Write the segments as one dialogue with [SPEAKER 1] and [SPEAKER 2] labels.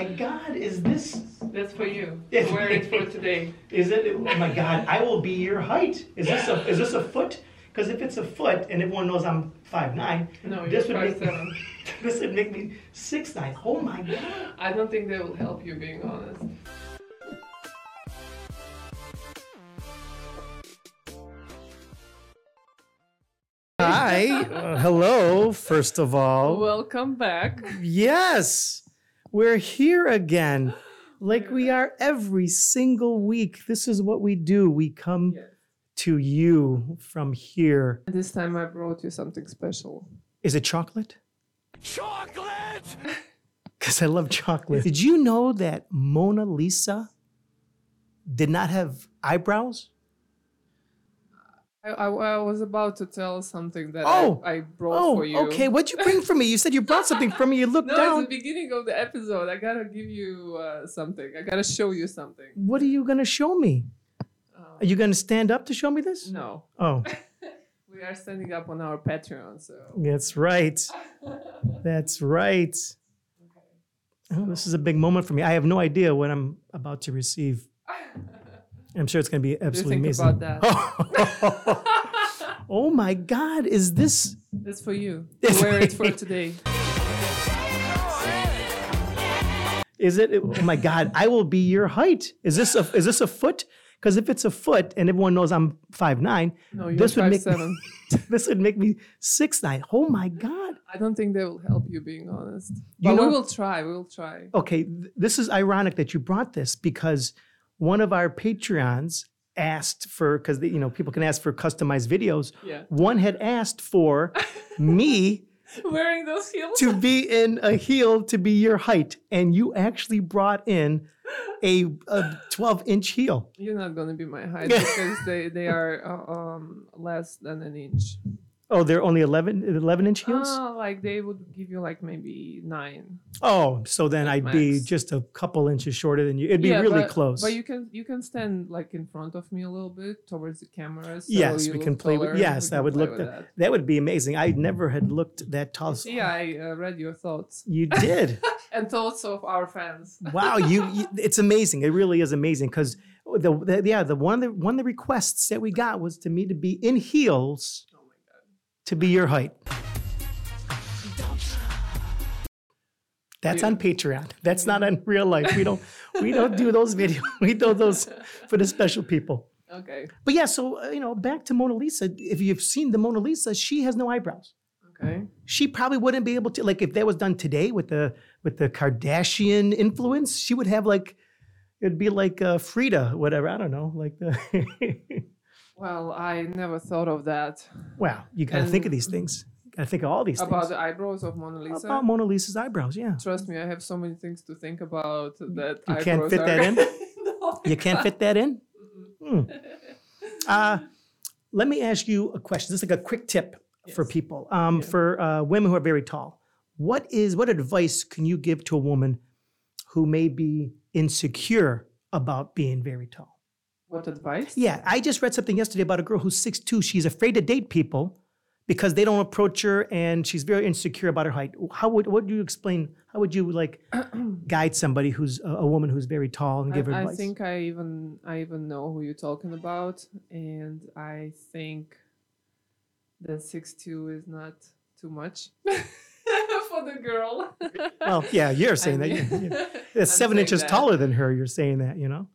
[SPEAKER 1] my God, is this?
[SPEAKER 2] That's for you.
[SPEAKER 1] Yes.
[SPEAKER 2] Wear it for today.
[SPEAKER 1] Is it? Oh my God, I will be your height. Is this a? Is this a foot? Because if it's a foot, and everyone knows I'm five nine,
[SPEAKER 2] No,
[SPEAKER 1] this would make
[SPEAKER 2] 5'7".
[SPEAKER 1] this would make me six nine. Oh my God.
[SPEAKER 2] I don't think that will help you, being honest.
[SPEAKER 1] Hi, uh, hello. First of all,
[SPEAKER 2] Welcome back.
[SPEAKER 1] yes, we're here again, like we are every single week. This is what we do. We come to you from here.
[SPEAKER 2] This time I brought you something special.
[SPEAKER 1] Is it chocolate? Chocolate! Because I love chocolate. Did you know that Mona Lisa did not have eyebrows?
[SPEAKER 2] I, I, I was about to tell something that
[SPEAKER 1] Oh.
[SPEAKER 2] I, I brought
[SPEAKER 1] Oh,
[SPEAKER 2] for you.
[SPEAKER 1] okay. What'd you bring for me? You said you brought something for me. You looked
[SPEAKER 2] No,
[SPEAKER 1] down.
[SPEAKER 2] it's the beginning of the episode. I gotta give you uh, something. I gotta show you something.
[SPEAKER 1] What are you going to show me?
[SPEAKER 2] Um,
[SPEAKER 1] Are you going to stand up to show me this?
[SPEAKER 2] no,
[SPEAKER 1] Oh,
[SPEAKER 2] we are standing up on our Patreon, so.
[SPEAKER 1] that's right. That's right. Oh, this is a big moment for me. I have no idea what I'm about to receive. I'm sure it's going to be absolutely amazing.
[SPEAKER 2] about that?
[SPEAKER 1] oh my God, is this?
[SPEAKER 2] That's for you.
[SPEAKER 1] It's
[SPEAKER 2] Wear it for today.
[SPEAKER 1] Is it? Oh my God, I will be your height. Is this a? Is this a foot? Because if it's a foot, and everyone knows I'm five nine,
[SPEAKER 2] No, you're
[SPEAKER 1] this would make
[SPEAKER 2] seven.
[SPEAKER 1] this would make me six nine. Oh my God.
[SPEAKER 2] I don't think that will help you, being honest.
[SPEAKER 1] You
[SPEAKER 2] But
[SPEAKER 1] know-
[SPEAKER 2] we will try. We will try.
[SPEAKER 1] Okay, th- this is ironic that you brought this because one of our Patreons asked for because you know people can ask for customized videos.
[SPEAKER 2] Yeah.
[SPEAKER 1] One had asked for me
[SPEAKER 2] Wearing those heels.
[SPEAKER 1] to be in a heel to be your height, and you actually brought in a, a 12 inch heel.
[SPEAKER 2] You're not gonna be my height because they they are uh, um less than an inch.
[SPEAKER 1] Oh, they're only 11, 11 inch heels?
[SPEAKER 2] Oh, like they would give you like maybe nine.
[SPEAKER 1] oh, so then I'd be just a couple inches shorter than you. It'd be really
[SPEAKER 2] but,
[SPEAKER 1] close.
[SPEAKER 2] But you can you can stand like in front of me a little bit towards the camera. So
[SPEAKER 1] yes, we can play
[SPEAKER 2] taller.
[SPEAKER 1] with. Yes, that would look. That.
[SPEAKER 2] that.
[SPEAKER 1] that would be amazing. I never had looked that tall.
[SPEAKER 2] See, I uh, read your thoughts
[SPEAKER 1] You did.
[SPEAKER 2] and thoughts of our fans.
[SPEAKER 1] wow, you, you. It's amazing. It really is amazing because the, the yeah the one of the one of the requests that we got was to me to be in heels. To be your height. That's on Patreon. That's not on real life. We don't we don't do those videos. We do those for the special people.
[SPEAKER 2] Okay.
[SPEAKER 1] But yeah, so uh, you know, back to Mona Lisa. If you've seen the Mona Lisa, she has no eyebrows.
[SPEAKER 2] Okay.
[SPEAKER 1] She probably wouldn't be able to like if that was done today with the with the Kardashian influence. She would have like it'd be like uh, Frida, whatever. I don't know, like the.
[SPEAKER 2] Well, I never thought of that
[SPEAKER 1] wow, you got to think of these things. Got to think of all these
[SPEAKER 2] about
[SPEAKER 1] things
[SPEAKER 2] the eyebrows of Mona Lisa.
[SPEAKER 1] about Mona Lisa's eyebrows. Yeah,
[SPEAKER 2] Trust me, I have so many things to think about that.
[SPEAKER 1] You can't fit that in?
[SPEAKER 2] no,
[SPEAKER 1] you can't fit that in. Hmm. Uh, let me ask you a question. This is like a quick tip for people, um,
[SPEAKER 2] Yeah.
[SPEAKER 1] for uh, women who are very tall. What is what advice can you give to a woman who may be insecure about being very tall?
[SPEAKER 2] What advice?
[SPEAKER 1] Yeah, I just read something yesterday about a girl who's 6'2". She's afraid to date people because they don't approach her and she's very insecure about her height. How would what do you explain? How would you like guide somebody who's a, a woman who's very tall and give her
[SPEAKER 2] I, I think I even I even know who you're talking about, and I think that six two is not too much for the girl.
[SPEAKER 1] well, yeah, you're saying
[SPEAKER 2] I
[SPEAKER 1] that.
[SPEAKER 2] mean-
[SPEAKER 1] You- you-
[SPEAKER 2] I'm
[SPEAKER 1] That's seven inches
[SPEAKER 2] that.
[SPEAKER 1] taller than her. You're saying that, you know?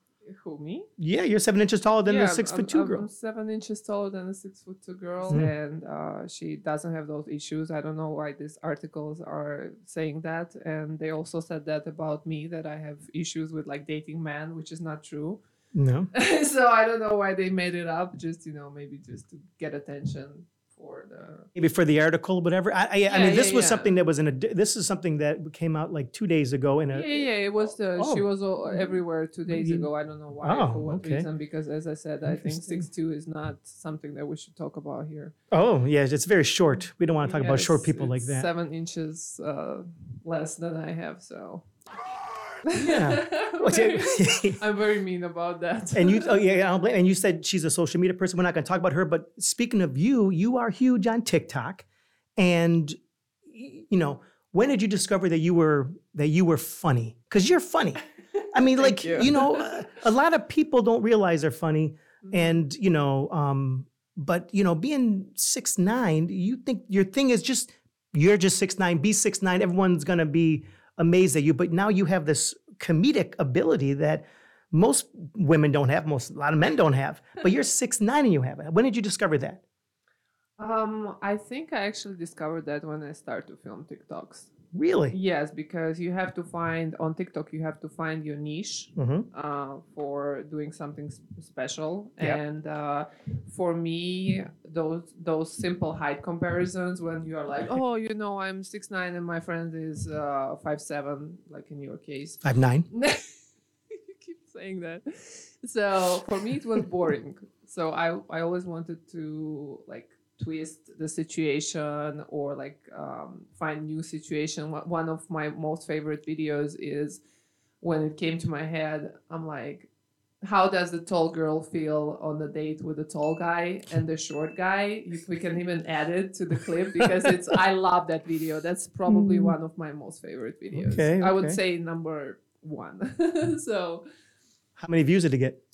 [SPEAKER 2] Who me?
[SPEAKER 1] Yeah, you're seven inches taller than
[SPEAKER 2] yeah,
[SPEAKER 1] the six
[SPEAKER 2] I'm,
[SPEAKER 1] foot 2
[SPEAKER 2] I'm,
[SPEAKER 1] girl.
[SPEAKER 2] I'm seven inches taller than a six foot two girl,
[SPEAKER 1] Mhm.
[SPEAKER 2] and uh, she doesn't have those issues. I don't know why these articles are saying that, and they also said that about me that I have issues with like dating men, which is not true.
[SPEAKER 1] No.
[SPEAKER 2] so I don't know why they made it up. Just you know, maybe just to get attention for the.
[SPEAKER 1] Maybe for the article, whatever. I, I, I
[SPEAKER 2] Yeah,
[SPEAKER 1] mean, this
[SPEAKER 2] yeah,
[SPEAKER 1] was
[SPEAKER 2] yeah.
[SPEAKER 1] something that was in a. This is something that came out like two days ago in a.
[SPEAKER 2] Yeah, yeah, it was the. She
[SPEAKER 1] Oh.
[SPEAKER 2] was all, everywhere two days ago. I don't know why
[SPEAKER 1] Oh,
[SPEAKER 2] for what
[SPEAKER 1] okay.
[SPEAKER 2] reason. Because as I said, I think six two is not something that we should talk about here.
[SPEAKER 1] Oh, yeah, it's very short. We don't want to talk about short people like that.
[SPEAKER 2] Seven inches uh, less than I have, so.
[SPEAKER 1] Yeah.
[SPEAKER 2] I'm very mean about that.
[SPEAKER 1] and you, oh yeah, I don't blame. And you said she's a social media person. We're not going to talk about her. But speaking of you, you are huge on TikTok, and you know when did you discover that you were that you were funny? Because you're funny. I mean, like
[SPEAKER 2] you.
[SPEAKER 1] you, know, uh, a lot of people don't realize they're funny,
[SPEAKER 2] Mhm.
[SPEAKER 1] and you know, um, but you know, being six nine, you think your thing is just you're just six nine, be six nine. Everyone's gonna be amazed at you, but now you have this comedic ability that most women don't have. Most a lot of men don't have, but you're six nine and you have it. When did you discover that?
[SPEAKER 2] Um, I think I actually discovered that when I started to film TikToks.
[SPEAKER 1] Really?
[SPEAKER 2] Yes, because you have to find on TikTok, you have to find your niche
[SPEAKER 1] hmm
[SPEAKER 2] uh, for doing something special.
[SPEAKER 1] Yeah.
[SPEAKER 2] And uh, for me, those those simple height comparisons when you are like, oh, you know, I'm six nine and my friend is uh, five seven, like in your case.
[SPEAKER 1] Five nine.
[SPEAKER 2] you keep saying that. So for me, it was boring. So I I always wanted to like twist the situation or like um, find new situation. One- of my most favorite videos is when it came to my head. I'm like, how does the tall girl feel on the date with the tall guy and the short guy? You, we can even add it to the clip because it's. I love that video. That's probably
[SPEAKER 1] Mm.
[SPEAKER 2] one of my most favorite videos.
[SPEAKER 1] Okay,
[SPEAKER 2] I would say number one. so
[SPEAKER 1] How many views did it get?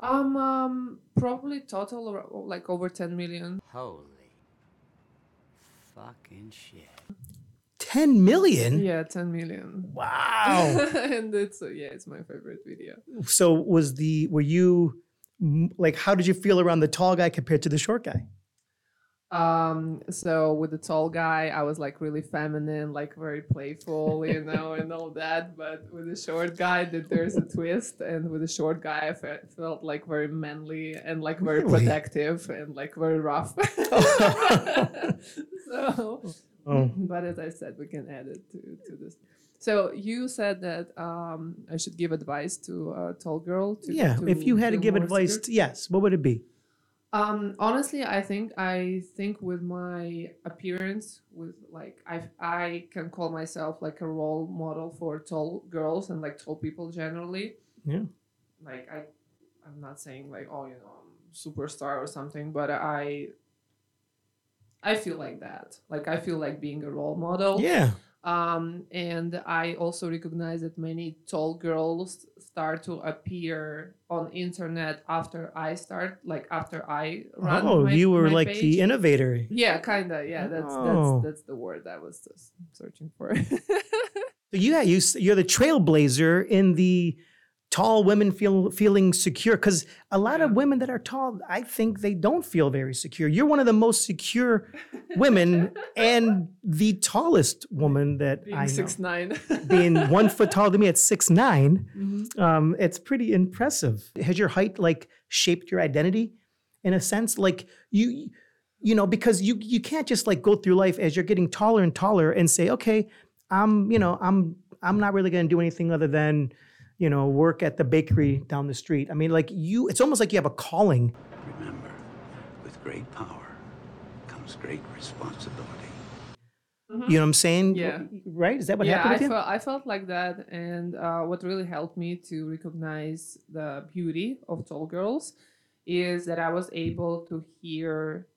[SPEAKER 2] Um, um probably total ar- like over 10 million.
[SPEAKER 3] Holy fucking shit.
[SPEAKER 1] Ten million.
[SPEAKER 2] Yeah, 10 million.
[SPEAKER 1] Wow.
[SPEAKER 2] and it's uh, yeah, it's my favorite video.
[SPEAKER 1] so was the were you like how did you feel around the tall guy compared to the short guy?
[SPEAKER 2] Um, so with the tall guy, I was like really feminine, like very playful, you know, and all that. But with the short guy, that there's a twist, and with the short guy, I fe- felt like very manly and like very
[SPEAKER 1] Really?
[SPEAKER 2] protective and like very rough. so,
[SPEAKER 1] Oh.
[SPEAKER 2] but as I said, we can add it to, to this. So you said that um, I should give advice to a tall girl. To,
[SPEAKER 1] yeah.
[SPEAKER 2] to
[SPEAKER 1] If you had to give advice, to, yes, what would it be?
[SPEAKER 2] Um, honestly, I think I think with my appearance, with like I I can call myself like a role model for tall girls and like tall people generally.
[SPEAKER 1] Yeah.
[SPEAKER 2] Like I, I'm not saying like oh you know I'm superstar or something, but I. I feel like that. Like I feel like being a role model.
[SPEAKER 1] Yeah.
[SPEAKER 2] Um, and I also recognize that many tall girls start to appear on internet after I start, like after I run.
[SPEAKER 1] Oh,
[SPEAKER 2] my-
[SPEAKER 1] you were like
[SPEAKER 2] page.
[SPEAKER 1] the innovator.
[SPEAKER 2] Yeah, kinda. Yeah, that's
[SPEAKER 1] Oh.
[SPEAKER 2] that's that's the word I was just searching for.
[SPEAKER 1] So yeah, you you're the trailblazer in the tall women feel feeling secure because a lot of women that are tall, I think they don't feel very secure. You're one of the most secure women and the tallest woman that
[SPEAKER 2] Being
[SPEAKER 1] I know.
[SPEAKER 2] six nine.
[SPEAKER 1] Being one foot taller than me at six nine,
[SPEAKER 2] Mhm.
[SPEAKER 1] um, it's pretty impressive. Has your height like shaped your identity in a sense? Like you, you know, because you you can't just like go through life as you're getting taller and taller and say, okay, I'm, you know, I'm I'm not really going to do anything other than, you know, work at the bakery down the street. I mean, like you, it's almost like you have a calling.
[SPEAKER 3] Remember, with great power comes great responsibility.
[SPEAKER 1] You know what I'm saying?
[SPEAKER 2] Yeah.
[SPEAKER 1] Right? Is that what
[SPEAKER 2] yeah,
[SPEAKER 1] happened
[SPEAKER 2] I
[SPEAKER 1] you?
[SPEAKER 2] felt I felt like that, and uh, what really helped me to recognize the beauty of tall girls is that I was able to hear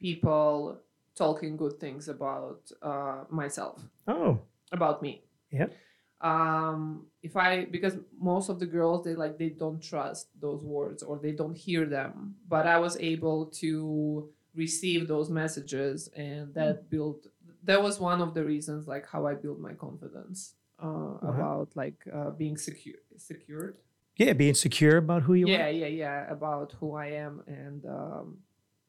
[SPEAKER 2] people talking good things about uh, myself,
[SPEAKER 1] oh,
[SPEAKER 2] about me.
[SPEAKER 1] Yeah.
[SPEAKER 2] Um, if I because most of the girls they like they don't trust those words or they don't hear them, but I was able to receive those messages, and that built. That was one of the reasons, like how I built my confidence uh, about like uh, being secure, secured.
[SPEAKER 1] yeah, being secure about who you
[SPEAKER 2] yeah,
[SPEAKER 1] are.
[SPEAKER 2] Yeah, yeah, yeah, about who I am, and um,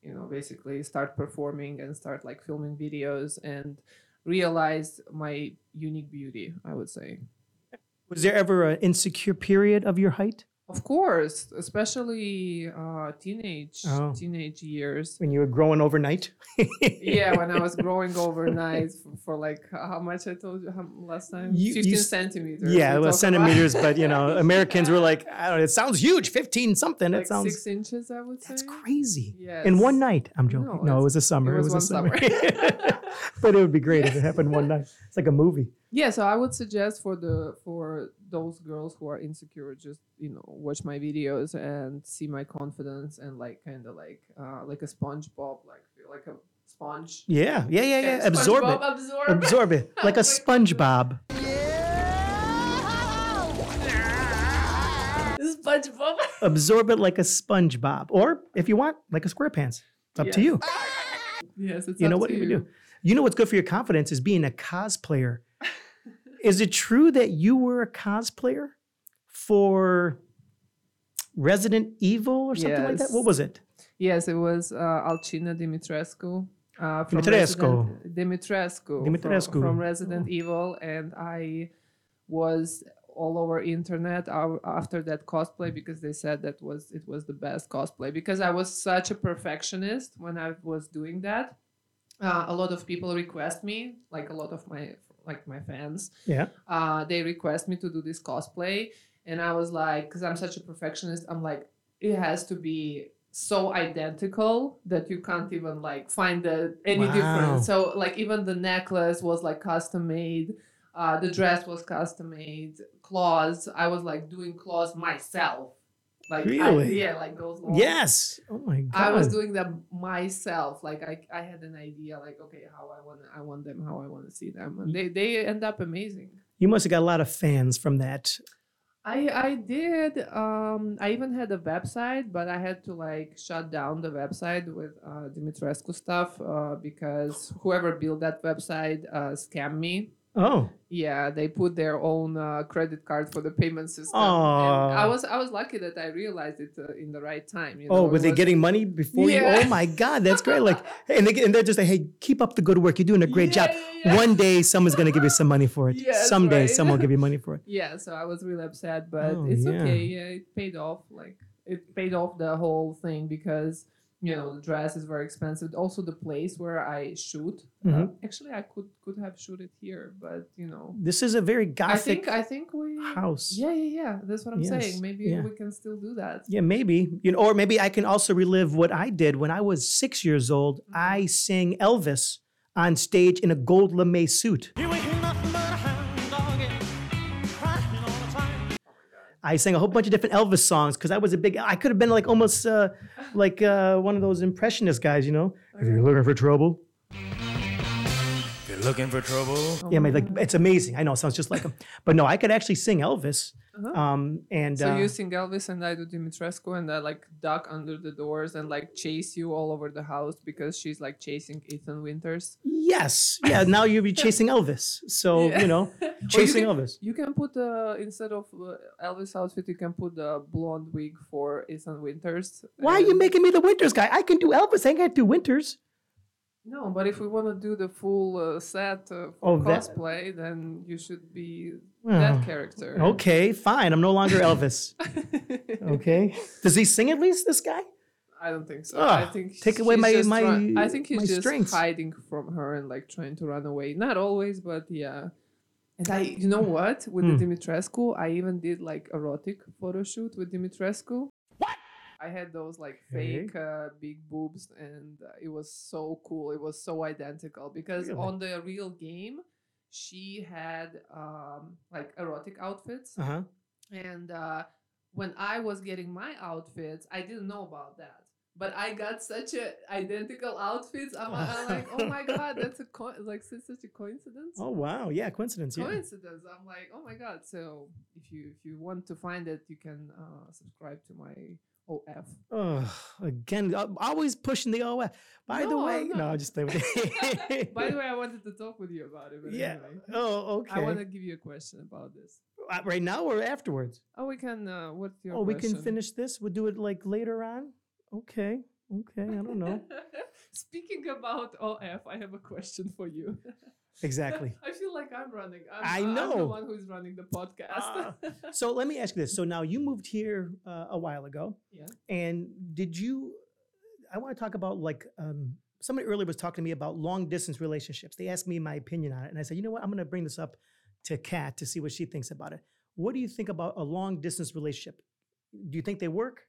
[SPEAKER 2] you know, basically start performing and start like filming videos and realize my unique beauty. I would say.
[SPEAKER 1] Was there ever an insecure period of your height
[SPEAKER 2] Of course, especially uh, teenage
[SPEAKER 1] Oh.
[SPEAKER 2] teenage years.
[SPEAKER 1] when you were growing overnight?
[SPEAKER 2] Yeah, when I was growing overnight for, for like how much I told you how, last time,
[SPEAKER 1] You- you
[SPEAKER 2] fifteen
[SPEAKER 1] s-
[SPEAKER 2] centimeters.
[SPEAKER 1] Yeah, well, centimeters,
[SPEAKER 2] about.
[SPEAKER 1] but you know, Americans were like, I don't know, it sounds huge, 15 something.
[SPEAKER 2] like
[SPEAKER 1] it sounds
[SPEAKER 2] six inches, I would say.
[SPEAKER 1] that's crazy.
[SPEAKER 2] Yes.
[SPEAKER 1] In one night. I'm joking.
[SPEAKER 2] No,
[SPEAKER 1] No, it was a summer.
[SPEAKER 2] it was
[SPEAKER 1] a
[SPEAKER 2] one
[SPEAKER 1] summer.
[SPEAKER 2] summer.
[SPEAKER 1] but it would be great if it happened one night. It's like a movie.
[SPEAKER 2] Yeah, so I would suggest for the for those girls who are insecure, just you know, watch my videos and see my confidence and like kind of like uh, like a SpongeBob, like feel like a sponge.
[SPEAKER 1] Yeah, yeah, yeah, yeah. Absorb it.
[SPEAKER 2] Absorb.
[SPEAKER 1] Absorb it like a SpongeBob.
[SPEAKER 2] SpongeBob.
[SPEAKER 1] Absorb it like a SpongeBob, or if you want, like a SquarePants. Up to you.
[SPEAKER 2] yes, it's
[SPEAKER 1] You know
[SPEAKER 2] up
[SPEAKER 1] what
[SPEAKER 2] to
[SPEAKER 1] you do. You know what's good for your confidence is being a cosplayer. Is it true that you were a cosplayer for Resident Evil or something like that? What was it?
[SPEAKER 2] Yes, it was uh, Alcina Dimitrescu. Uh, from
[SPEAKER 1] Dimitrescu.
[SPEAKER 2] Resident, Dimitrescu.
[SPEAKER 1] Dimitrescu.
[SPEAKER 2] From, Resident Evil. And I was all over internet after that cosplay because they said that was it was the best cosplay because I was such a perfectionist when I was doing that. Uh, a lot of people request me, like a lot of my like my fans,
[SPEAKER 1] Yeah.
[SPEAKER 2] uh, they request me to do this cosplay and i was like because i'm such a perfectionist i'm like it has to be so identical that you can't even like find the any
[SPEAKER 1] Wow.
[SPEAKER 2] difference so like even the necklace was like custom made uh, the dress was custom made claws i was like doing claws myself like I-
[SPEAKER 1] Really?
[SPEAKER 2] yeah like those
[SPEAKER 1] Yes. Oh my god.
[SPEAKER 2] I was doing them myself. Like I, I had an idea, like okay, how I want, I want them, how I want to see them, and they, they end up amazing.
[SPEAKER 1] you must have got a lot of fans from that.
[SPEAKER 2] I I did. Um, I even had a website, but I had to like shut down the website with uh, Dimitrescu stuff uh, because whoever built that website uh, scammed me.
[SPEAKER 1] Oh.
[SPEAKER 2] Yeah, they put their own uh, credit card for the payment system. And I was I was lucky that I realized it uh, in the right time. You know,
[SPEAKER 1] Oh, were they
[SPEAKER 2] was-
[SPEAKER 1] getting money before you? Oh my God, that's great! Like, and they and they're just like, "Hey, keep up the good work. You're doing a great
[SPEAKER 2] Yeah,
[SPEAKER 1] job.
[SPEAKER 2] yeah, yeah.
[SPEAKER 1] One day, someone's gonna give you some money for it.
[SPEAKER 2] Yes,
[SPEAKER 1] Someday,
[SPEAKER 2] right.
[SPEAKER 1] someone will give you money for it.
[SPEAKER 2] Yeah, so I was really upset, but
[SPEAKER 1] Oh,
[SPEAKER 2] it's
[SPEAKER 1] yeah.
[SPEAKER 2] okay. Yeah, it paid off. Like it paid off the whole thing because you know the dress is very expensive. Also, the place where I shoot. Uh,
[SPEAKER 1] Mhm.
[SPEAKER 2] actually, I could could have shoot it here, but you know,
[SPEAKER 1] This is a very
[SPEAKER 2] I
[SPEAKER 1] gothic
[SPEAKER 2] think I think we.
[SPEAKER 1] house.
[SPEAKER 2] Yeah, yeah, yeah. That's what I'm
[SPEAKER 1] Yes,
[SPEAKER 2] saying. Maybe
[SPEAKER 1] yeah.
[SPEAKER 2] we can still do that.
[SPEAKER 1] Yeah, maybe. You know, or maybe I can also relive what I did when I was six years old.
[SPEAKER 2] Mm-hmm.
[SPEAKER 1] I sang Elvis on stage in a gold lame suit. I sang a whole bunch of different Elvis songs because I was a big. I could have been like almost uh, like uh, one of those impressionist guys, you know. If you're looking for trouble,
[SPEAKER 4] looking for trouble,
[SPEAKER 1] yeah, man, like it's amazing. I know it sounds just like him, but no, I could actually sing Elvis.
[SPEAKER 2] Uh-huh.
[SPEAKER 1] Um, and
[SPEAKER 2] So
[SPEAKER 1] uh,
[SPEAKER 2] you sing Elvis and I do Dimitrescu and I like duck under the doors and like chase you all over the house because she's like chasing Ethan Winters.
[SPEAKER 1] yes, yeah. Now you'll be chasing Elvis, so
[SPEAKER 2] Yeah.
[SPEAKER 1] you know,
[SPEAKER 2] Or you
[SPEAKER 1] chasing
[SPEAKER 2] can-
[SPEAKER 1] Elvis.
[SPEAKER 2] You can put uh, instead of uh, Elvis outfit, you can put the blonde wig for Ethan Winters.
[SPEAKER 1] Why are you making me the Winters guy? I can do Elvis. I can't do Winters.
[SPEAKER 2] No, but if we want to do the full uh, set uh, for
[SPEAKER 1] Oh, that-
[SPEAKER 2] cosplay, then you should be
[SPEAKER 1] Well,
[SPEAKER 2] that character.
[SPEAKER 1] Okay, fine. I'm no longer Elvis. Okay. Does he sing at least? This guy?
[SPEAKER 2] I don't think so. I think
[SPEAKER 1] take away my- my-
[SPEAKER 2] try- I think he's just
[SPEAKER 1] strengths.
[SPEAKER 2] hiding from her and like trying to run away. Not always, but yeah. And I, you know what? With
[SPEAKER 1] Hmm.
[SPEAKER 2] the Dimitrescu, I even did like erotic photo shoot with Dimitrescu. I had those like
[SPEAKER 1] Okay.
[SPEAKER 2] fake uh, big boobs, and uh, it was so cool. It was so identical because
[SPEAKER 1] Really?
[SPEAKER 2] on the real game, she had um, like erotic outfits,
[SPEAKER 1] Uh huh.
[SPEAKER 2] and uh, when I was getting my outfits, I didn't know about that. But I got such a identical outfits. I'm, I'm like, oh my god, that's a co- like such a coincidence.
[SPEAKER 1] Oh wow. Yeah, coincidence. Yeah.
[SPEAKER 2] Coincidence. I'm like, oh my god. So if you if you want to find it, you can uh, subscribe to my OF.
[SPEAKER 1] Oh, again, uh, always pushing the OF. By the way, no,
[SPEAKER 2] not.
[SPEAKER 1] I just stay with it.
[SPEAKER 2] By the way, I wanted to talk with you about it.
[SPEAKER 1] Yeah.
[SPEAKER 2] Anyway.
[SPEAKER 1] Oh, okay.
[SPEAKER 2] I want to give you a question about this.
[SPEAKER 1] Uh, right now or afterwards?
[SPEAKER 2] Oh, we can. Uh, what's your?
[SPEAKER 1] oh, we can finish this. We'll do it like later on. Okay. Okay. I don't know.
[SPEAKER 2] Speaking about OF, I have a question for you.
[SPEAKER 1] Exactly.
[SPEAKER 2] I feel like I'm running. I'm,
[SPEAKER 1] I
[SPEAKER 2] I'm the
[SPEAKER 1] know.
[SPEAKER 2] one who's running the podcast.
[SPEAKER 1] Ah. So let me ask you this. So now you moved here uh, a while ago.
[SPEAKER 2] yeah.
[SPEAKER 1] And did you? I want to talk about like um, somebody earlier was talking to me about long distance relationships. They asked me my opinion on it, and I said, you know what? I'm going to bring this up to Kat to see what she thinks about it. What do you think about a long distance relationship? Do you think they work?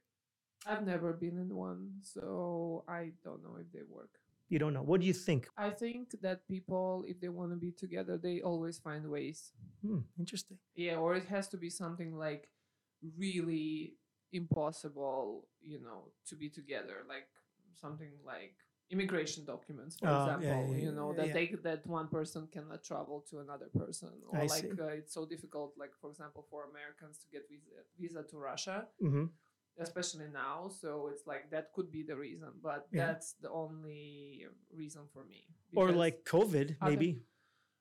[SPEAKER 2] I've never been in one, so I don't know if they work.
[SPEAKER 1] You don't know. What do you think?
[SPEAKER 2] I think that people, if they want to be together, they always find ways.
[SPEAKER 1] Hmm, interesting.
[SPEAKER 2] Yeah, or it has to be something like really impossible, you know, to be together. Like something like immigration documents, for
[SPEAKER 1] Oh, yeah,
[SPEAKER 2] example.
[SPEAKER 1] yeah,
[SPEAKER 2] you know
[SPEAKER 1] yeah,
[SPEAKER 2] that
[SPEAKER 1] yeah.
[SPEAKER 2] they that one person cannot travel to another person, or
[SPEAKER 1] I
[SPEAKER 2] like uh, it's so difficult, like for example, for Americans to get visa visa to Russia,
[SPEAKER 1] hmm
[SPEAKER 2] especially now. So it's like that could be the reason, but
[SPEAKER 1] Yeah.
[SPEAKER 2] that's the only reason for me.
[SPEAKER 1] Or like COVID,
[SPEAKER 2] other-
[SPEAKER 1] maybe.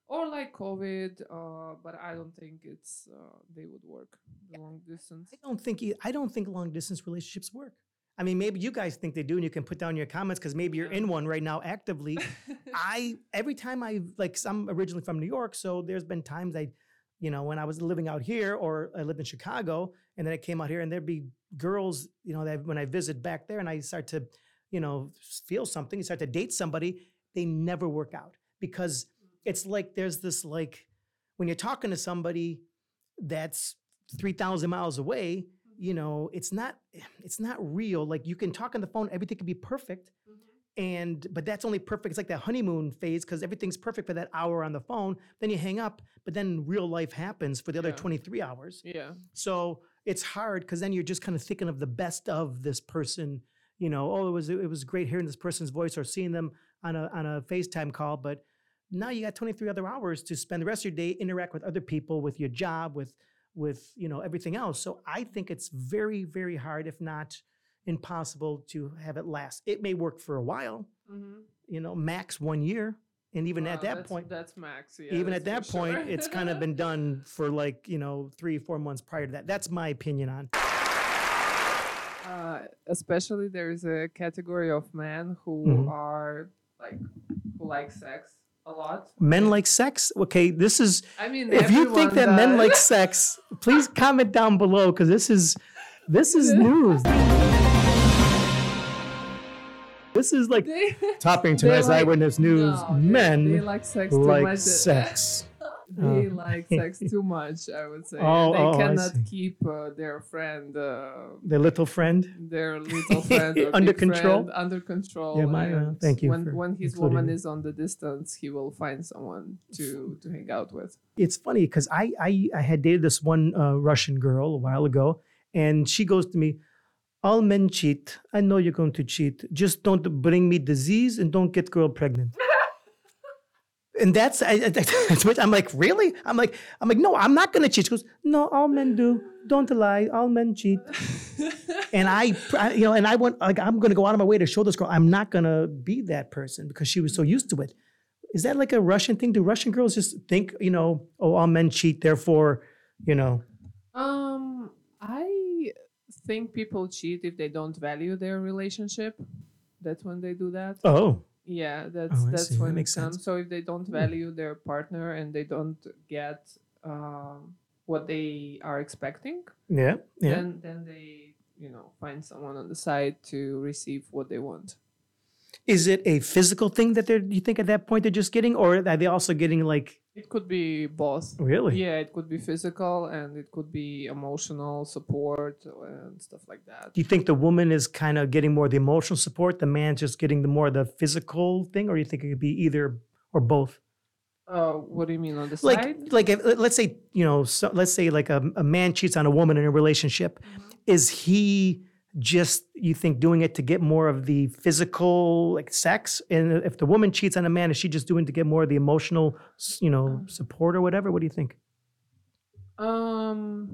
[SPEAKER 2] or like COVID, uh, but I don't think it's uh, they would work the long distance.
[SPEAKER 1] I don't think I don't think long distance relationships work. I mean, maybe you guys think they do, and you can put down your comments because maybe you're
[SPEAKER 2] Yeah.
[SPEAKER 1] in one right now actively. I every time I like, I'm originally from New York, so there's been times I, you know, when I was living out here or I lived in Chicago, and then I came out here, and there'd be girls, you know, that when I visit back there, and I start to, you know, feel something, you start to date somebody, they never work out because it's like there's this like when you're talking to somebody that's three thousand miles away, you know, it's not it's not real. Like you can talk on the phone, everything can be perfect mm-hmm. and but that's only perfect it's like that honeymoon phase because everything's perfect for that hour on the phone then you hang up but then real life happens for the other
[SPEAKER 2] Yeah.
[SPEAKER 1] 23 hours
[SPEAKER 2] yeah,
[SPEAKER 1] so it's hard because then you're just kind of thinking of the best of this person you know oh it was it was great hearing this person's voice or seeing them on a on a facetime call but now you got 23 other hours to spend the rest of your day interact with other people with your job with with you know everything else so i think it's very very hard if not impossible to have it last it may work for a while
[SPEAKER 2] mm-hmm.
[SPEAKER 1] you know, max one year. And even at that point,
[SPEAKER 2] that's max. Yeah,
[SPEAKER 1] even at that point,
[SPEAKER 2] sure.
[SPEAKER 1] it's kind of been done for like, you know, three, four months prior to that. That's my opinion on.
[SPEAKER 2] uh, especially there's a category of men who
[SPEAKER 1] Mhm.
[SPEAKER 2] are like who like sex a lot.
[SPEAKER 1] Men like sex. Okay, this is
[SPEAKER 2] I mean,
[SPEAKER 1] if you think that men like sex, please comment down below because this is this is news. This is like
[SPEAKER 2] They-
[SPEAKER 1] topping tonight's
[SPEAKER 2] like-
[SPEAKER 1] eyewitness news.
[SPEAKER 2] no,
[SPEAKER 1] men
[SPEAKER 2] they like sex too
[SPEAKER 1] like
[SPEAKER 2] much.
[SPEAKER 1] sex.
[SPEAKER 2] They
[SPEAKER 1] Oh.
[SPEAKER 2] like sex too much. I would say
[SPEAKER 1] Oh,
[SPEAKER 2] they
[SPEAKER 1] oh,
[SPEAKER 2] cannot keep uh, their friend, uh,
[SPEAKER 1] The little friend.
[SPEAKER 2] their little friend
[SPEAKER 1] Under control?
[SPEAKER 2] friend under control.
[SPEAKER 1] Yeah, my- uh, thank you
[SPEAKER 2] When when his woman
[SPEAKER 1] me.
[SPEAKER 2] is on the distance, he will find someone to to hang out with.
[SPEAKER 1] it's funny because I, I I had dated this one uh, Russian girl a while ago, and she goes to me, "All men cheat. I know you're going to cheat. Just don't bring me disease and don't get girl pregnant." and that's I, I- that's what I'm like. Really? I'm like I'm like no, I'm not going to cheat. She goes, "No, all men do. Don't lie. All men cheat." and I, I- you know, and I went like I'm going to go out of my way to show this girl I'm not going to be that person because she was so used to it. Is that like a Russian thing? Do Russian girls just think, you know, oh, all men cheat, therefore, you know?
[SPEAKER 2] Um, I think people cheat if they don't value their relationship. That's when they do that.
[SPEAKER 1] Oh,
[SPEAKER 2] Yeah, that's
[SPEAKER 1] Oh,
[SPEAKER 2] that's
[SPEAKER 1] see. That
[SPEAKER 2] when it
[SPEAKER 1] makes
[SPEAKER 2] comes.
[SPEAKER 1] sense.
[SPEAKER 2] So if they don't value their partner and they don't get um, what they are expecting,
[SPEAKER 1] yeah, yeah.
[SPEAKER 2] then then they you know find someone on the side to receive what they want.
[SPEAKER 1] Is it a physical thing that they're, you think at that point they're just getting, or are they also getting like,
[SPEAKER 2] It could be both.
[SPEAKER 1] really?
[SPEAKER 2] Yeah, it could be physical and it could be emotional support and stuff like that.
[SPEAKER 1] Do you think the woman is kind of getting more of the emotional support, the man's just getting the more of the physical thing, or you think it could be either or both?
[SPEAKER 2] Uh, what do you mean on the
[SPEAKER 1] Like,
[SPEAKER 2] side?
[SPEAKER 1] like if, let's say, you know, so, let's say like a, a man cheats on a woman in a relationship. Is he just, you think, doing it to get more of the physical, like sex? And if the woman cheats on a man, is she just doing to get more of the emotional, you know, support or whatever? What do you think?
[SPEAKER 2] Um,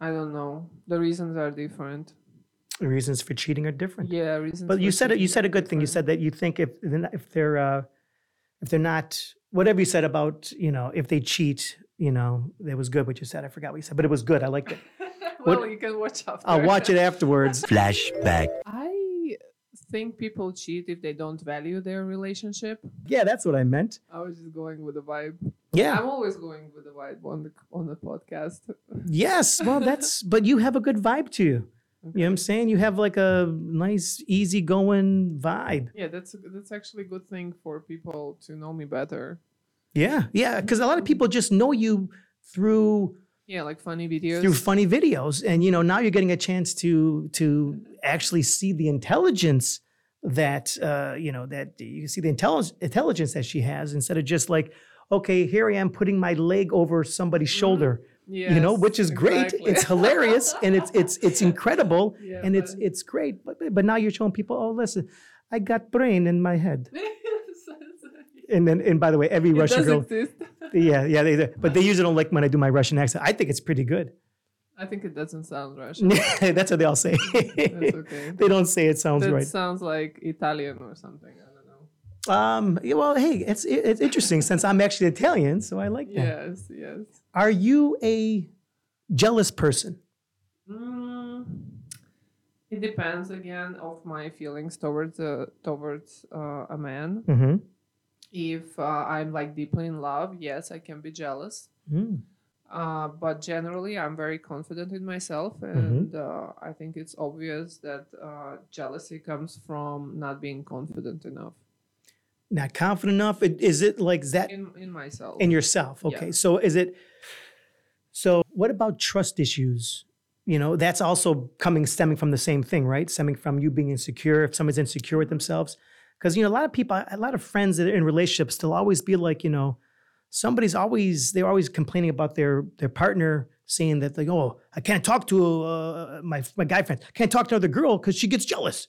[SPEAKER 2] I don't know. The reasons are different.
[SPEAKER 1] The reasons for cheating are different.
[SPEAKER 2] Yeah, reasons.
[SPEAKER 1] But you said it. You said a good thing. You said that you think if they're not- if they're uh, if they're not whatever you said about you know if they cheat, you know, it was good what you said. I forgot what you said, but it was good. I liked it.
[SPEAKER 2] Well,
[SPEAKER 1] what-
[SPEAKER 2] you can watch after.
[SPEAKER 1] I'll watch it afterwards.
[SPEAKER 3] Flashback.
[SPEAKER 2] I think people cheat if they don't value their relationship.
[SPEAKER 1] Yeah, that's what I meant.
[SPEAKER 2] I was just going with the vibe.
[SPEAKER 1] Yeah.
[SPEAKER 2] I'm always going with the vibe on the on the podcast.
[SPEAKER 1] Yes. Well, that's but you have a good vibe to you. You know what I'm saying? You have like a nice, easygoing vibe.
[SPEAKER 2] Yeah, that's that's actually a good thing for people to know me better.
[SPEAKER 1] Yeah, yeah. Because a lot of people just know you through
[SPEAKER 2] Yeah, like funny videos.
[SPEAKER 1] through funny videos, and you know now you're getting a chance to to actually see the intelligence that uh, you know that you see the intelligence intelligence that she has instead of just like, okay, here I am putting my leg over somebody's shoulder. you know, which is great.
[SPEAKER 2] exactly.
[SPEAKER 1] It's hilarious and it's it's it's incredible
[SPEAKER 2] Yeah,
[SPEAKER 1] and it's it's great. But but now you're showing people, oh, listen, I got brain in my head. And then, and by the way, every
[SPEAKER 2] it
[SPEAKER 1] Russian girl,
[SPEAKER 2] exist.
[SPEAKER 1] yeah, yeah, they, but they usually don't like when I do my Russian accent. I think it's pretty good.
[SPEAKER 2] I think it doesn't sound Russian.
[SPEAKER 1] That's what they all say.
[SPEAKER 2] That's okay.
[SPEAKER 1] they don't say it sounds
[SPEAKER 2] that
[SPEAKER 1] right.
[SPEAKER 2] sounds like Italian or something. I don't know.
[SPEAKER 1] Um, yeah, well, hey, it's it- it's interesting since I'm actually Italian, so I like that.
[SPEAKER 2] Yes, yes.
[SPEAKER 1] Are you a jealous person?
[SPEAKER 2] Mm, it depends again of my feelings towards uh, towards uh, a man.
[SPEAKER 1] Mm-hmm.
[SPEAKER 2] If uh, I'm like deeply in love, yes, I can be jealous. Uh, but generally, I'm very confident in myself, and uh, I think it's obvious that uh, jealousy comes from not being confident enough
[SPEAKER 1] Not confident enough. Is it like that
[SPEAKER 2] in in myself.
[SPEAKER 1] in yourself? Okay,
[SPEAKER 2] Yeah.
[SPEAKER 1] so is it? So what about trust issues? You know, that's also coming stemming from the same thing, right? Stemming from you being insecure. If someone's insecure with themselves, because you know a lot of people, a lot of friends that are in relationships, they'll always be like, you know, somebody's always they're always complaining about their their partner, saying that like, oh, I can't talk to uh, my my guy friend, can't talk to another girl because she gets jealous.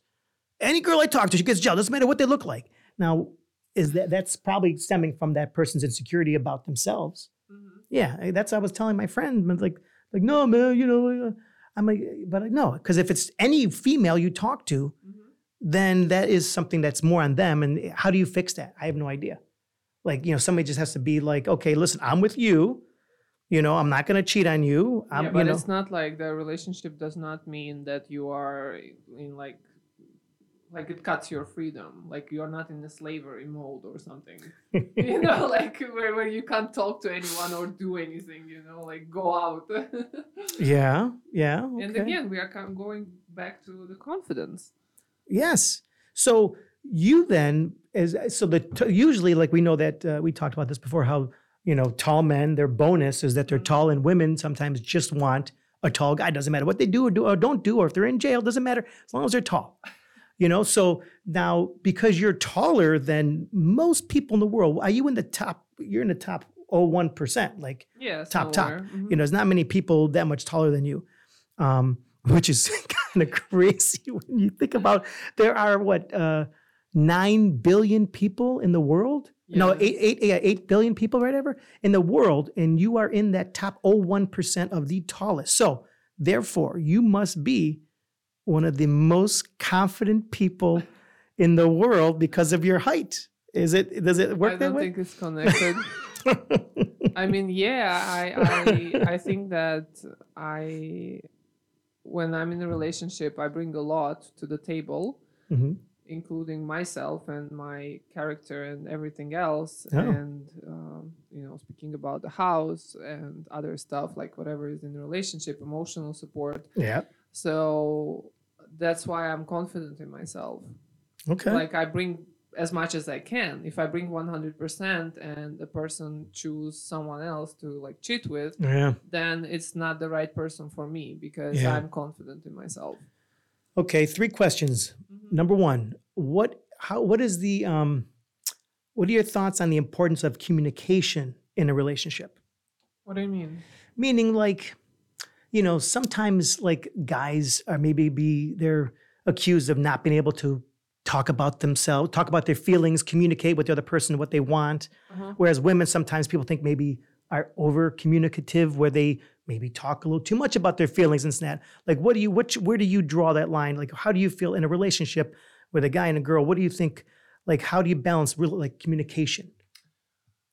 [SPEAKER 1] Any girl I talk to, she gets jealous. Doesn't matter what they look like. Now, is that that's probably stemming from that person's insecurity about themselves?
[SPEAKER 2] Mhm.
[SPEAKER 1] Yeah, that's what I was telling my friend. like, like no, man, you know, uh, I'm like, but I no, because if it's any female you talk to,
[SPEAKER 2] Mhm.
[SPEAKER 1] Then that is something that's more on them. And how do you fix that? I have no idea. Like, you know, somebody just has to be like, okay, listen, I'm with you. You know, I'm not going to cheat on you. I'm,
[SPEAKER 2] yeah,
[SPEAKER 1] you
[SPEAKER 2] but
[SPEAKER 1] know,
[SPEAKER 2] it's not like the relationship does not mean that you are in like like it cuts your freedom like you're not in a slavery mode or something you know like where, where you can't talk to anyone or do anything you know like go out
[SPEAKER 1] yeah, yeah.
[SPEAKER 2] and again we are kind of going back to the confidence
[SPEAKER 1] Yes. So you then is so the usually like we know that uh, we talked about this before how you know tall men their bonus is that they're tall and women sometimes just want a tall guy doesn't matter what they do or do or don't do or if they're in jail doesn't matter as long as they're tall. You know, so now because you're taller than most people in the world, are you in the top you're in the top 01%, like
[SPEAKER 2] yeah
[SPEAKER 1] top top.
[SPEAKER 2] Mhm.
[SPEAKER 1] You know, there's not many people that much taller than you, um, which is kind of crazy when you think about. There are what uh, nine billion people in the world. No,
[SPEAKER 2] Yes.
[SPEAKER 1] eight, eight, yeah, eight billion people, right? Ever in the world, and you are in that top 01 percent of the tallest. So, therefore, you must be one of the most confident people in the world because of your height. Is it? Does it work
[SPEAKER 2] I
[SPEAKER 1] that
[SPEAKER 2] don't think it's connected I mean, yeah, I, I I think that I when I'm in a relationship, I bring a lot to the table,
[SPEAKER 1] Mhm.
[SPEAKER 2] including myself and my character and everything else.
[SPEAKER 1] Oh.
[SPEAKER 2] And um, you know, speaking about the house and other stuff, like whatever is in the relationship, emotional support.
[SPEAKER 1] Yeah.
[SPEAKER 2] So that's why I'm confident in myself
[SPEAKER 1] Okay.
[SPEAKER 2] like I bring as much as I can. If I bring 100% and the person choose someone else to like cheat with,
[SPEAKER 1] yeah.
[SPEAKER 2] then it's not the right person for me because
[SPEAKER 1] Yeah.
[SPEAKER 2] I'm confident in myself.
[SPEAKER 1] Okay, three questions. Number one, what how what is the um what are your thoughts on the importance of communication in a relationship?
[SPEAKER 2] What do you mean?
[SPEAKER 1] Meaning like, you know, sometimes like guys are maybe be they're accused of not being able to talk about themselves, talk about their feelings, communicate with the other person what they want.
[SPEAKER 2] Uh-huh.
[SPEAKER 1] Whereas women sometimes people think maybe are over communicative where they maybe talk a little too much about their feelings and that. Like what do you which where do you draw that line? Like how do you feel in a relationship with a guy and a girl? What do you think like how do you balance real like communication?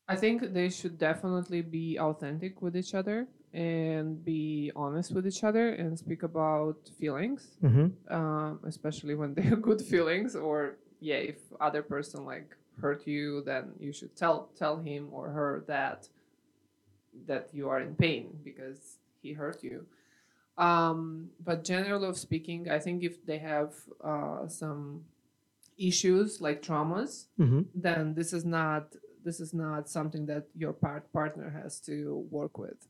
[SPEAKER 2] I think they should definitely be authentic with each other and be honest with each other and speak about feelings,
[SPEAKER 1] Mm-hmm.
[SPEAKER 2] um, especially when they're good feelings. Or yeah, if other person like hurt you, then you should tell tell him or her that that you are in pain because he hurt you. Um, but generally of speaking, I think if they have uh, some issues like traumas,
[SPEAKER 1] Mm-hmm.
[SPEAKER 2] then this is not this is not something that your part partner has to work with.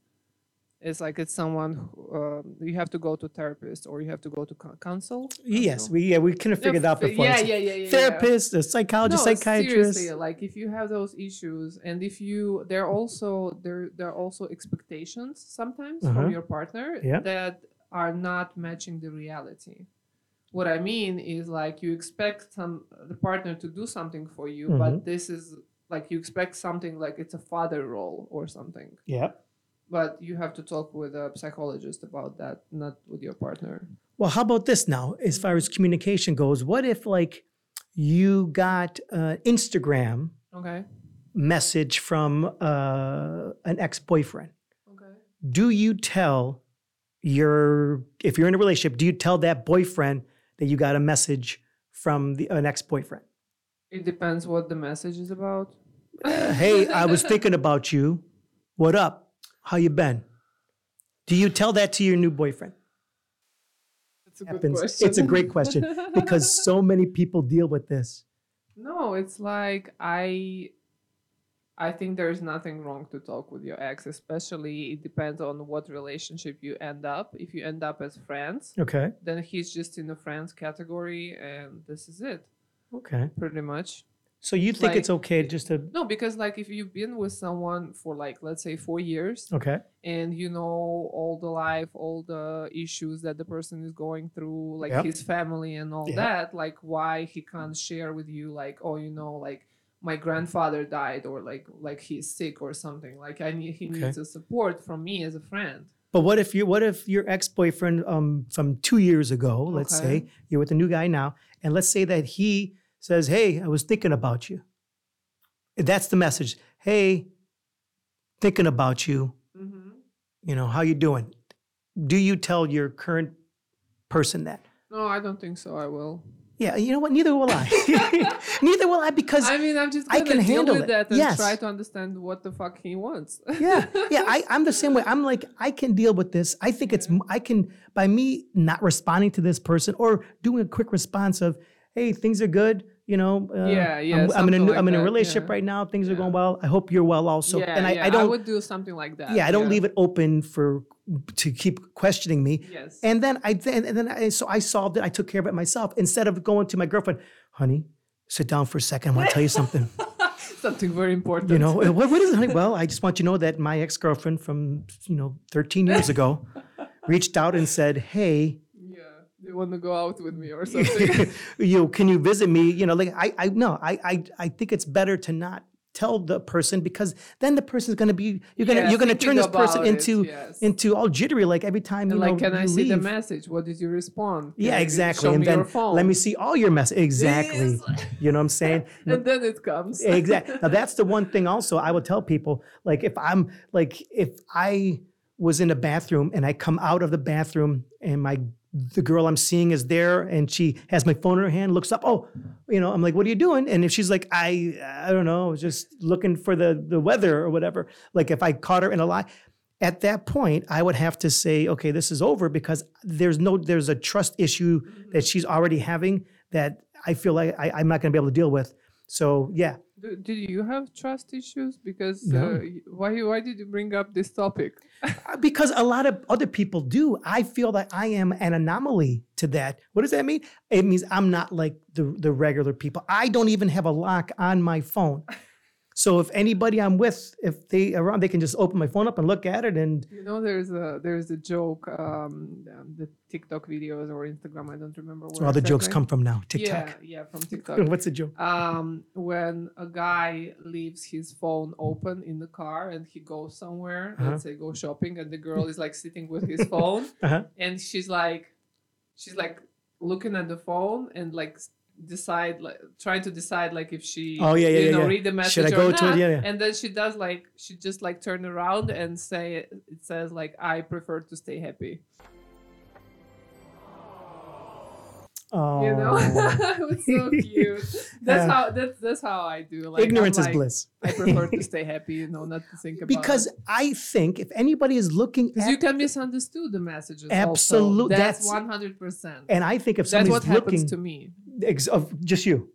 [SPEAKER 2] It's like it's someone who, um, you have to go to therapist or you have to go to co- counsel.
[SPEAKER 1] Yes,
[SPEAKER 2] counsel?
[SPEAKER 1] we yeah, we kind of figured out before.
[SPEAKER 2] Yeah, yeah, yeah, yeah. yeah.
[SPEAKER 1] Therapist, a psychologist,
[SPEAKER 2] no,
[SPEAKER 1] psychiatrist.
[SPEAKER 2] seriously, like if you have those issues, and if you, there are also there there are also expectations sometimes
[SPEAKER 1] Uh-huh.
[SPEAKER 2] from your partner
[SPEAKER 1] Yeah.
[SPEAKER 2] that are not matching the reality. what I mean is like you expect some the partner to do something for you,
[SPEAKER 1] Mhm.
[SPEAKER 2] but this is like you expect something like it's a father role or something.
[SPEAKER 1] Yeah.
[SPEAKER 2] But you have to talk with a psychologist about that, not with your partner.
[SPEAKER 1] Well, how about this now? As far as communication goes, what if like you got an Instagram
[SPEAKER 2] Okay.
[SPEAKER 1] message from uh, an ex-boyfriend?
[SPEAKER 2] Okay.
[SPEAKER 1] Do you tell your if you're in a relationship, do you tell that boyfriend that you got a message from the, an ex-boyfriend?
[SPEAKER 2] It depends what the message is about.
[SPEAKER 1] Uh, hey, I was thinking about you. What up? How you been? Do you tell that to your new boyfriend?
[SPEAKER 2] It's a
[SPEAKER 1] Happens.
[SPEAKER 2] good question.
[SPEAKER 1] It's a great question because so many people deal with this.
[SPEAKER 2] No, it's like I I think there's nothing wrong to talk with your ex, especially it depends on what relationship you end up. If you end up as friends,
[SPEAKER 1] Okay.
[SPEAKER 2] then he's just in the friends category and this is it,
[SPEAKER 1] Okay.
[SPEAKER 2] pretty much.
[SPEAKER 1] So you think it's okay just to
[SPEAKER 2] No, because like if you've been with someone for like let's say 4 years
[SPEAKER 1] okay?
[SPEAKER 2] and you know all the life, all the issues that the person is going through, like
[SPEAKER 1] Yep.
[SPEAKER 2] his family and all
[SPEAKER 1] Yep.
[SPEAKER 2] that, like why he can't share with you, like, oh, you know, like my grandfather died or like like he's sick or something. Like I need he
[SPEAKER 1] Okay.
[SPEAKER 2] needs a support from me as a friend.
[SPEAKER 1] But what if you what if your ex-boyfriend um from 2 years ago, let's
[SPEAKER 2] Okay.
[SPEAKER 1] say, you're with a new guy now, and let's say that he says, "Hey, I was thinking about you." That's the message. "Hey, thinking about you.
[SPEAKER 2] Mm-hmm.
[SPEAKER 1] You know, how you doing?" Do you tell your current person that?
[SPEAKER 2] No, I don't think so. I will.
[SPEAKER 1] Yeah, you know what? Neither will I. Neither will I because
[SPEAKER 2] I mean, I'm just
[SPEAKER 1] I can
[SPEAKER 2] deal
[SPEAKER 1] handle
[SPEAKER 2] with
[SPEAKER 1] it.
[SPEAKER 2] that and
[SPEAKER 1] Yes.
[SPEAKER 2] try to understand what the fuck he wants.
[SPEAKER 1] yeah, yeah. I, I'm the same way. I'm like, I can deal with this. I think it's, I can, by me not responding to this person or doing a quick response of, hey, things are good. You know, uh,
[SPEAKER 2] Yeah, yeah,
[SPEAKER 1] I'm, I'm in a,
[SPEAKER 2] like
[SPEAKER 1] I'm in a relationship
[SPEAKER 2] yeah.
[SPEAKER 1] right now. Things are going well. I hope you're well also.
[SPEAKER 2] yeah,
[SPEAKER 1] and I,
[SPEAKER 2] yeah,
[SPEAKER 1] I don't,
[SPEAKER 2] would do something like that.
[SPEAKER 1] yeah, I don't leave it open for to keep questioning me.
[SPEAKER 2] Yes.
[SPEAKER 1] And then I then and then I so I solved it. I took care of it myself instead of going to my girlfriend, honey. Sit down for a second. I want to tell you something.
[SPEAKER 2] something very important.
[SPEAKER 1] You know, what, what is it? honey? Well, I just want you to know that my ex girlfriend from, you know, 13 years ago reached out and said, Hey,
[SPEAKER 2] They want to go out with me or something.
[SPEAKER 1] you can you visit me? You know, like I, I no, I, I, I think it's better to not tell the person because then the person's gonna be you're gonna
[SPEAKER 2] Yeah,
[SPEAKER 1] you're gonna turn this person
[SPEAKER 2] it,
[SPEAKER 1] into
[SPEAKER 2] yes.
[SPEAKER 1] into all jittery like every time you
[SPEAKER 2] and
[SPEAKER 1] know
[SPEAKER 2] like, can I
[SPEAKER 1] you
[SPEAKER 2] see the message? What did you respond?
[SPEAKER 1] Yeah,
[SPEAKER 2] Can you
[SPEAKER 1] exactly. And then let me see all your messages. Exactly.
[SPEAKER 2] Yes.
[SPEAKER 1] You know what I'm saying?
[SPEAKER 2] and then it comes.
[SPEAKER 1] exactly. Now that's the one thing also I would tell people. Like if I'm like if I was in a bathroom and I come out of the bathroom and my the girl I'm seeing is there and she has my phone in her hand, looks up, oh, you know, I'm like, what are you doing? And if she's like, I I don't know, just looking for the the weather or whatever. Like if I caught her in a lie. At that point, I would have to say, okay, this is over because there's no, there's a trust issue that she's already having that I feel like I, I'm not going to be able to deal with. So yeah,
[SPEAKER 2] Do, did you have trust issues? Because
[SPEAKER 1] No.
[SPEAKER 2] uh, why why did you bring up this topic?
[SPEAKER 1] Uh, because a lot of other people do. I feel that I am an anomaly to that. What does that mean? It means I'm not like the the regular people. I don't even have a lock on my phone. So if anybody I'm with, if they around, they can just open my phone up and look at it. And
[SPEAKER 2] You know, there's a there's a joke. Um, um, the TikTok videos or Instagram. I don't remember where.
[SPEAKER 1] all the jokes
[SPEAKER 2] exactly.
[SPEAKER 1] come from now. TikTok.
[SPEAKER 2] Yeah, yeah, from TikTok.
[SPEAKER 1] What's the joke?
[SPEAKER 2] um, when a guy leaves his phone open in the car and he goes somewhere,
[SPEAKER 1] Uh-huh.
[SPEAKER 2] let's say go shopping, and the girl is like sitting with his phone,
[SPEAKER 1] Uh-huh.
[SPEAKER 2] and she's like, she's like looking at the phone and like decide like trying to decide like if she
[SPEAKER 1] Oh, yeah, yeah,
[SPEAKER 2] you know
[SPEAKER 1] yeah.
[SPEAKER 2] read the message
[SPEAKER 1] Should I
[SPEAKER 2] or
[SPEAKER 1] go to it?
[SPEAKER 2] not.
[SPEAKER 1] Yeah, yeah.
[SPEAKER 2] and then she does like she just like turn around and say it says like i prefer to stay happy
[SPEAKER 1] Oh,
[SPEAKER 2] you know it was so cute that's
[SPEAKER 1] Yeah.
[SPEAKER 2] how that's that's how i do like
[SPEAKER 1] ignorance is bliss.
[SPEAKER 2] I prefer to stay happy, you know, not to think about
[SPEAKER 1] Because
[SPEAKER 2] it.
[SPEAKER 1] I think if anybody is looking
[SPEAKER 2] Because you can misunderstand the messages. Absolutely, That's one hundred percent.
[SPEAKER 1] and I think if somebody's
[SPEAKER 2] That's
[SPEAKER 1] somebody's
[SPEAKER 2] what happens
[SPEAKER 1] looking,
[SPEAKER 2] to me.
[SPEAKER 1] ex- of just you.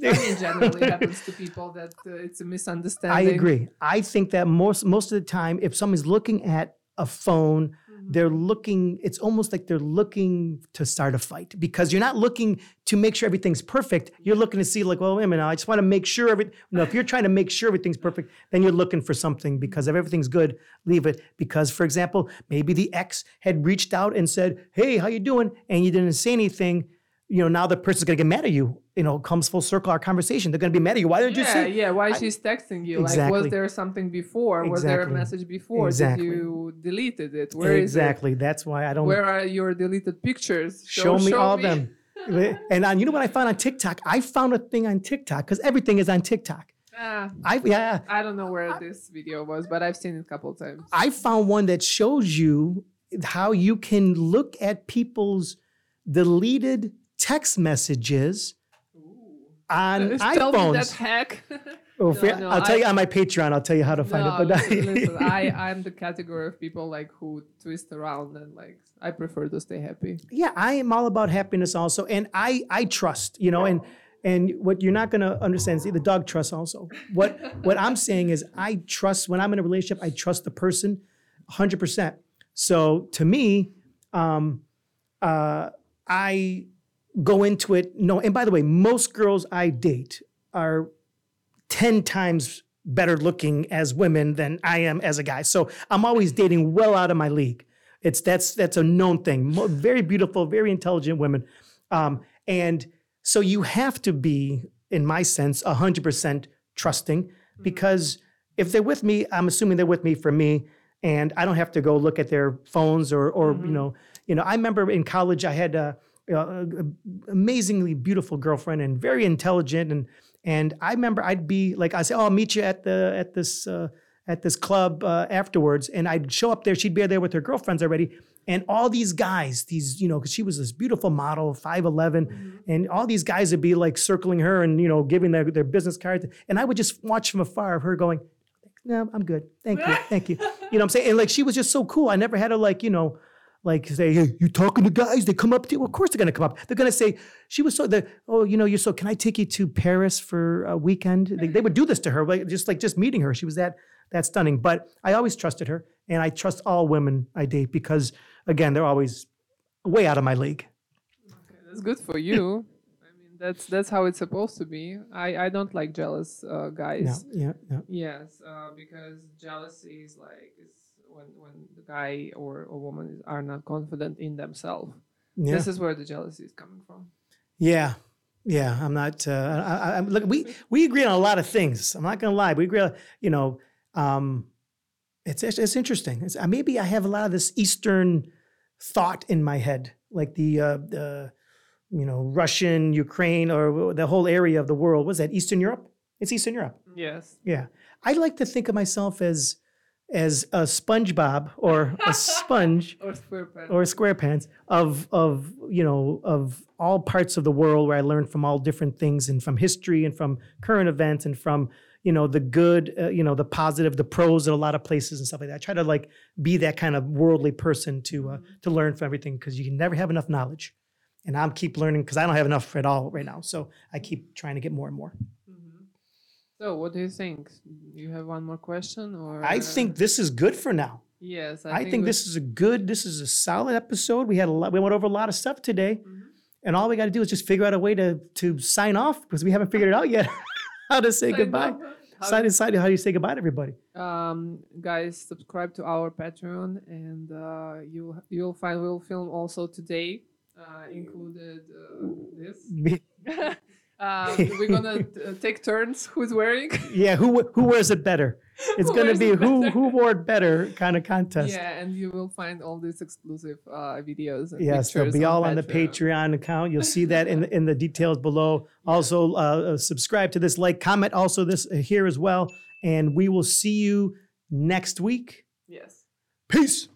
[SPEAKER 2] That in general, it happens to people that uh, it's a misunderstanding.
[SPEAKER 1] I agree. I think that most most of the time, if someone's looking at a phone. They're looking. It's almost like they're looking to start a fight because you're not looking to make sure everything's perfect. You're looking to see like, well, wait a minute, I just want to make sure every. No, if you're trying to make sure everything's perfect, then you're looking for something because if everything's good, leave it. Because, for example, maybe the ex had reached out and said, "Hey, how you doing?" and you didn't say anything. You know, now the person's gonna get mad at you. You know, comes full circle our conversation. They're gonna be mad at you. Why didn't you
[SPEAKER 2] yeah,
[SPEAKER 1] say?
[SPEAKER 2] yeah. Why
[SPEAKER 1] I-
[SPEAKER 2] she's texting you? Like,
[SPEAKER 1] Exactly.
[SPEAKER 2] was there something before? Exactly. Was there a message before?
[SPEAKER 1] Exactly.
[SPEAKER 2] Did you deleted it? Where is
[SPEAKER 1] exactly. That's why I don't
[SPEAKER 2] Where are your deleted pictures?
[SPEAKER 1] show, me all of them. and on, you know what I found on TikTok? I found a thing on TikTok because everything is on TikTok.
[SPEAKER 2] Ah,
[SPEAKER 1] I yeah,
[SPEAKER 2] I don't know where this video was, but I've seen it a couple times.
[SPEAKER 1] I found one that shows you how you can look at people's deleted text messages on
[SPEAKER 2] Tell me that
[SPEAKER 1] iPhones.
[SPEAKER 2] hack.
[SPEAKER 1] Oh,
[SPEAKER 2] No, no,
[SPEAKER 1] I'll tell
[SPEAKER 2] I-
[SPEAKER 1] you on my Patreon. I'll tell you how to find
[SPEAKER 2] no,
[SPEAKER 1] it. But
[SPEAKER 2] listen, I I'm the category of people like who twist around and like I prefer to stay happy.
[SPEAKER 1] yeah, I am all about happiness also, and I I trust. You know, and and what you're not gonna understand is the dog trusts also. What what I'm saying is I trust when I'm in a relationship. I trust the person, hundred percent. So to me, um, uh, I go into it. No, and by the way, most girls I date are 10 times better looking as women than I am as a guy. So I'm always dating well out of my league. It's that's that's a known thing. Very beautiful, very intelligent women. Um, and so you have to be, in my sense, 100% trusting because if they're with me, I'm assuming they're with me for me and I don't have to go look at their phones or or you know, you know, I remember in college I had a, a, a amazingly beautiful girlfriend and very intelligent and and I remember I'd be like I say, "Oh, I'll meet you at the at this uh, at this club uh, afterwards," and I'd show up there. She'd be there with her girlfriends already, and all these guys, these you know, because she was this beautiful model, five and all these guys would be like circling her and you know giving their their business cards, and I would just watch from afar of her going, "No, I'm good, thank you, thank you." You know what I'm saying? And like she was just so cool. I never had to like you know like say, hey, you talking to guys? They come up to you. Of course they're gonna come up. They're gonna say, she was so the oh, you know, you're so. Can I take you to Paris for a weekend? They, they would do this to her, like just like just meeting her. She was that that stunning. But I always trusted her, and I trust all women I date because again, they're always way out of my league.
[SPEAKER 2] That's good for you. I mean, that's that's how it's supposed to be. I I don't like jealous uh, guys.
[SPEAKER 1] No, yeah, no.
[SPEAKER 2] Yes, uh, because jealousy is like is when when the guy or a woman is, are not confident in themselves.
[SPEAKER 1] Yeah.
[SPEAKER 2] This is where the jealousy is coming from.
[SPEAKER 1] Yeah, yeah. I'm not. Uh, I, I, I'm- look, we we agree on a lot of things. I'm not gonna lie. We agree. on- You know, um, it's it's, it's interesting. It's, uh, maybe I have a lot of this Eastern thought in my head, like the uh, the you know Russian, Ukraine, or the whole area of the world. Was that Eastern Europe? It's Eastern Europe.
[SPEAKER 2] Yes.
[SPEAKER 1] Yeah, I like to think of myself as as a SpongeBob or a sponge
[SPEAKER 2] Or square pen.
[SPEAKER 1] or SquarePants of of you know of all parts of the world where I learned from all different things and from history and from current events and from you know the good uh, you know the positive the pros in a lot of places and stuff like that. I try to like be that kind of worldly person to uh, to learn from everything because you can never have enough knowledge, and I'm keep learning because I don't have enough at all right now. So I keep trying to get more and more.
[SPEAKER 2] So, what do you think? You have one more question, or
[SPEAKER 1] I think this is good for now.
[SPEAKER 2] yes, I,
[SPEAKER 1] I, think,
[SPEAKER 2] we-
[SPEAKER 1] this is a good, this is a solid episode. We had a lot, we went over a lot of stuff today,
[SPEAKER 2] Mhm.
[SPEAKER 1] and all we got to do is just figure out a way to to sign off because we haven't figured it out yet. how to say
[SPEAKER 2] Sign
[SPEAKER 1] goodbye?
[SPEAKER 2] off. How
[SPEAKER 1] Sign inside. How do you say goodbye to everybody?
[SPEAKER 2] um guys subscribe to our patreon and uh you'll you'll find we'll film also today uh included uh, this uh, we're gonna uh, take turns who's wearing
[SPEAKER 1] yeah, who who wears it better? It's going to be who who wore it better kind of contest.
[SPEAKER 2] yeah and you will find all these exclusive uh videos and
[SPEAKER 1] Yes, they'll be all on the Patreon account. You'll see that in the, in the details below. Also, uh, uh, subscribe to this, like, comment also this uh, here as well, and we will see you next week.
[SPEAKER 2] yes
[SPEAKER 1] Peace.